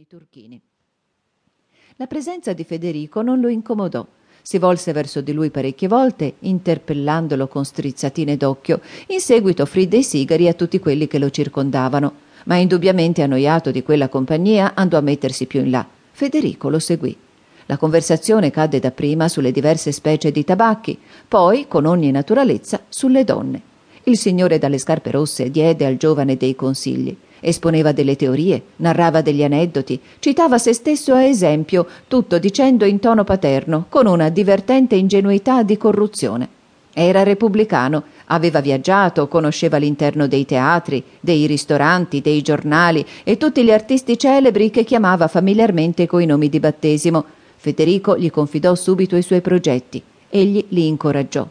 disegni turchini. La presenza di Federico non lo incomodò. Si volse verso di lui parecchie volte, interpellandolo con strizzatine d'occhio. In seguito offrì dei sigari a tutti quelli che lo circondavano, ma indubbiamente annoiato di quella compagnia andò a mettersi più in là. Federico lo seguì. La conversazione cadde dapprima sulle diverse specie di tabacchi, poi, con ogni naturalezza, sulle donne. Il signore dalle scarpe rosse diede al giovane dei consigli. Esponeva delle teorie, narrava degli aneddoti, citava se stesso a esempio, tutto dicendo in tono paterno, con una divertente ingenuità di corruzione. Era repubblicano, aveva viaggiato, conosceva l'interno dei teatri, dei ristoranti, dei giornali e tutti gli artisti celebri che chiamava familiarmente coi nomi di battesimo. Federico gli confidò subito i suoi progetti. Egli li incoraggiò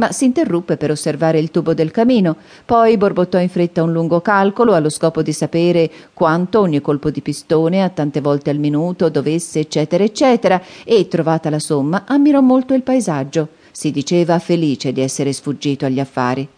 ma si interruppe per osservare il tubo del camino, poi borbottò in fretta un lungo calcolo allo scopo di sapere quanto ogni colpo di pistone a tante volte al minuto dovesse, eccetera, eccetera, e, trovata la somma, ammirò molto il paesaggio. Si diceva felice di essere sfuggito agli affari.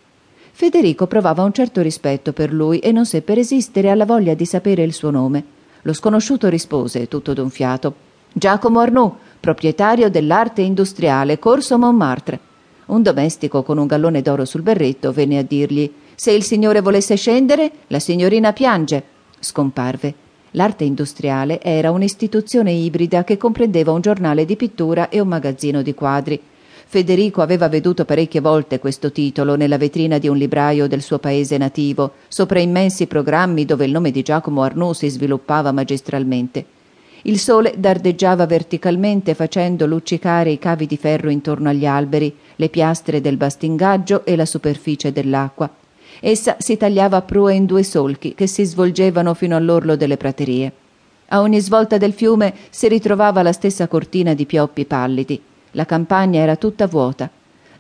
Federico provava un certo rispetto per lui e non seppe resistere alla voglia di sapere il suo nome. Lo sconosciuto rispose, tutto d'un fiato, Giacomo Arnoux, proprietario dell'arte industriale, corso Montmartre. Un domestico con un gallone d'oro sul berretto venne a dirgli Se il signore volesse scendere, la signorina piange. Scomparve. L'arte industriale era un'istituzione ibrida che comprendeva un giornale di pittura e un magazzino di quadri. Federico aveva veduto parecchie volte questo titolo nella vetrina di un libraio del suo paese nativo, sopra immensi programmi dove il nome di Giacomo Arnoux si sviluppava magistralmente. Il sole dardeggiava verticalmente facendo luccicare i cavi di ferro intorno agli alberi, le piastre del bastingaggio e la superficie dell'acqua. Essa si tagliava a prua in due solchi che si svolgevano fino all'orlo delle praterie. A ogni svolta del fiume si ritrovava la stessa cortina di pioppi pallidi. La campagna era tutta vuota.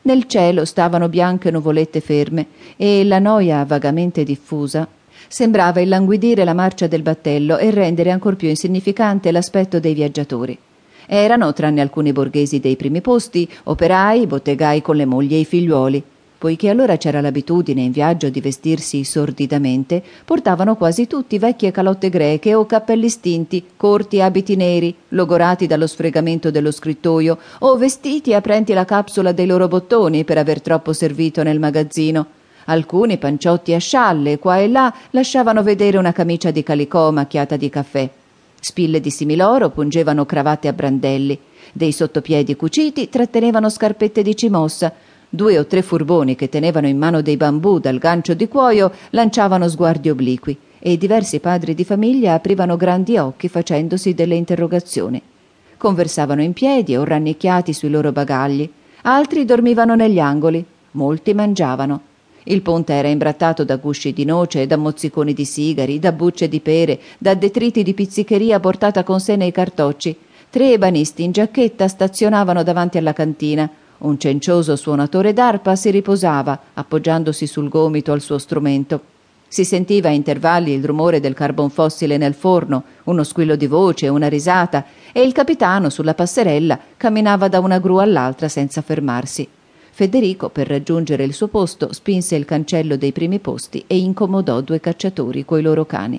Nel cielo stavano bianche nuvolette ferme e la noia vagamente diffusa sembrava illanguidire la marcia del battello e rendere ancor più insignificante l'aspetto dei viaggiatori. Erano, tranne alcuni borghesi dei primi posti, operai, bottegai con le mogli e i figliuoli. Poiché allora c'era l'abitudine in viaggio di vestirsi sordidamente, portavano quasi tutti vecchie calotte greche o cappelli stinti, corti abiti neri, logorati dallo sfregamento dello scrittoio, o vestiti aprenti la capsula dei loro bottoni per aver troppo servito nel magazzino. Alcuni panciotti a scialle, qua e là, lasciavano vedere una camicia di calicò macchiata di caffè. Spille di similoro pungevano cravatte a brandelli. Dei sottopiedi cuciti trattenevano scarpette di cimossa. Due o tre furboni che tenevano in mano dei bambù dal gancio di cuoio lanciavano sguardi obliqui e diversi padri di famiglia aprivano grandi occhi facendosi delle interrogazioni. Conversavano in piedi o rannicchiati sui loro bagagli. Altri dormivano negli angoli. Molti mangiavano. Il ponte era imbrattato da gusci di noce, da mozziconi di sigari, da bucce di pere, da detriti di pizzicheria portata con sé nei cartocci. Tre ebanisti in giacchetta stazionavano davanti alla cantina. Un cencioso suonatore d'arpa si riposava, appoggiandosi sul gomito al suo strumento. Si sentiva a intervalli il rumore del carbon fossile nel forno, uno squillo di voce, una risata, e il capitano sulla passerella camminava da una gru all'altra senza fermarsi. Federico, per raggiungere il suo posto, spinse il cancello dei primi posti e incomodò due cacciatori coi loro cani.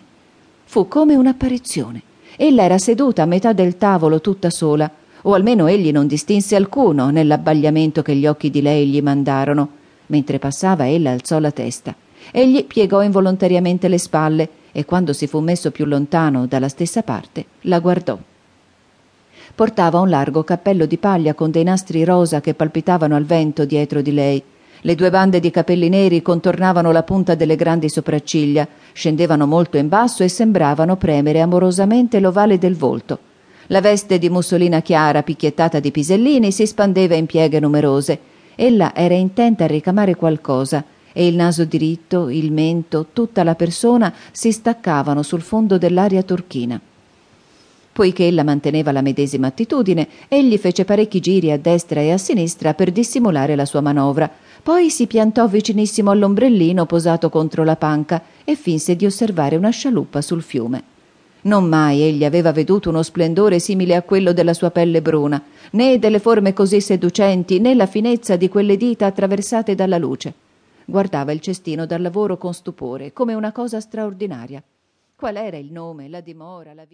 Fu come un'apparizione. Ella era seduta a metà del tavolo tutta sola, o almeno egli non distinse alcuno nell'abbagliamento che gli occhi di lei gli mandarono. Mentre passava ella alzò la testa. Egli piegò involontariamente le spalle e quando si fu messo più lontano dalla stessa parte, la guardò. Portava un largo cappello di paglia con dei nastri rosa che palpitavano al vento dietro di lei. Le due bande di capelli neri contornavano la punta delle grandi sopracciglia, scendevano molto in basso e sembravano premere amorosamente l'ovale del volto. La veste di mussolina chiara picchiettata di pisellini si spandeva in pieghe numerose. Ella era intenta a ricamare qualcosa e il naso diritto, il mento, tutta la persona si staccavano sul fondo dell'aria turchina. Poiché ella manteneva la medesima attitudine, egli fece parecchi giri a destra e a sinistra per dissimulare la sua manovra. Poi si piantò vicinissimo all'ombrellino posato contro la panca e finse di osservare una scialuppa sul fiume. Non mai egli aveva veduto uno splendore simile a quello della sua pelle bruna, né delle forme così seducenti, né la finezza di quelle dita attraversate dalla luce. Guardava il cestino dal lavoro con stupore, come una cosa straordinaria. Qual era il nome, la dimora, la vita?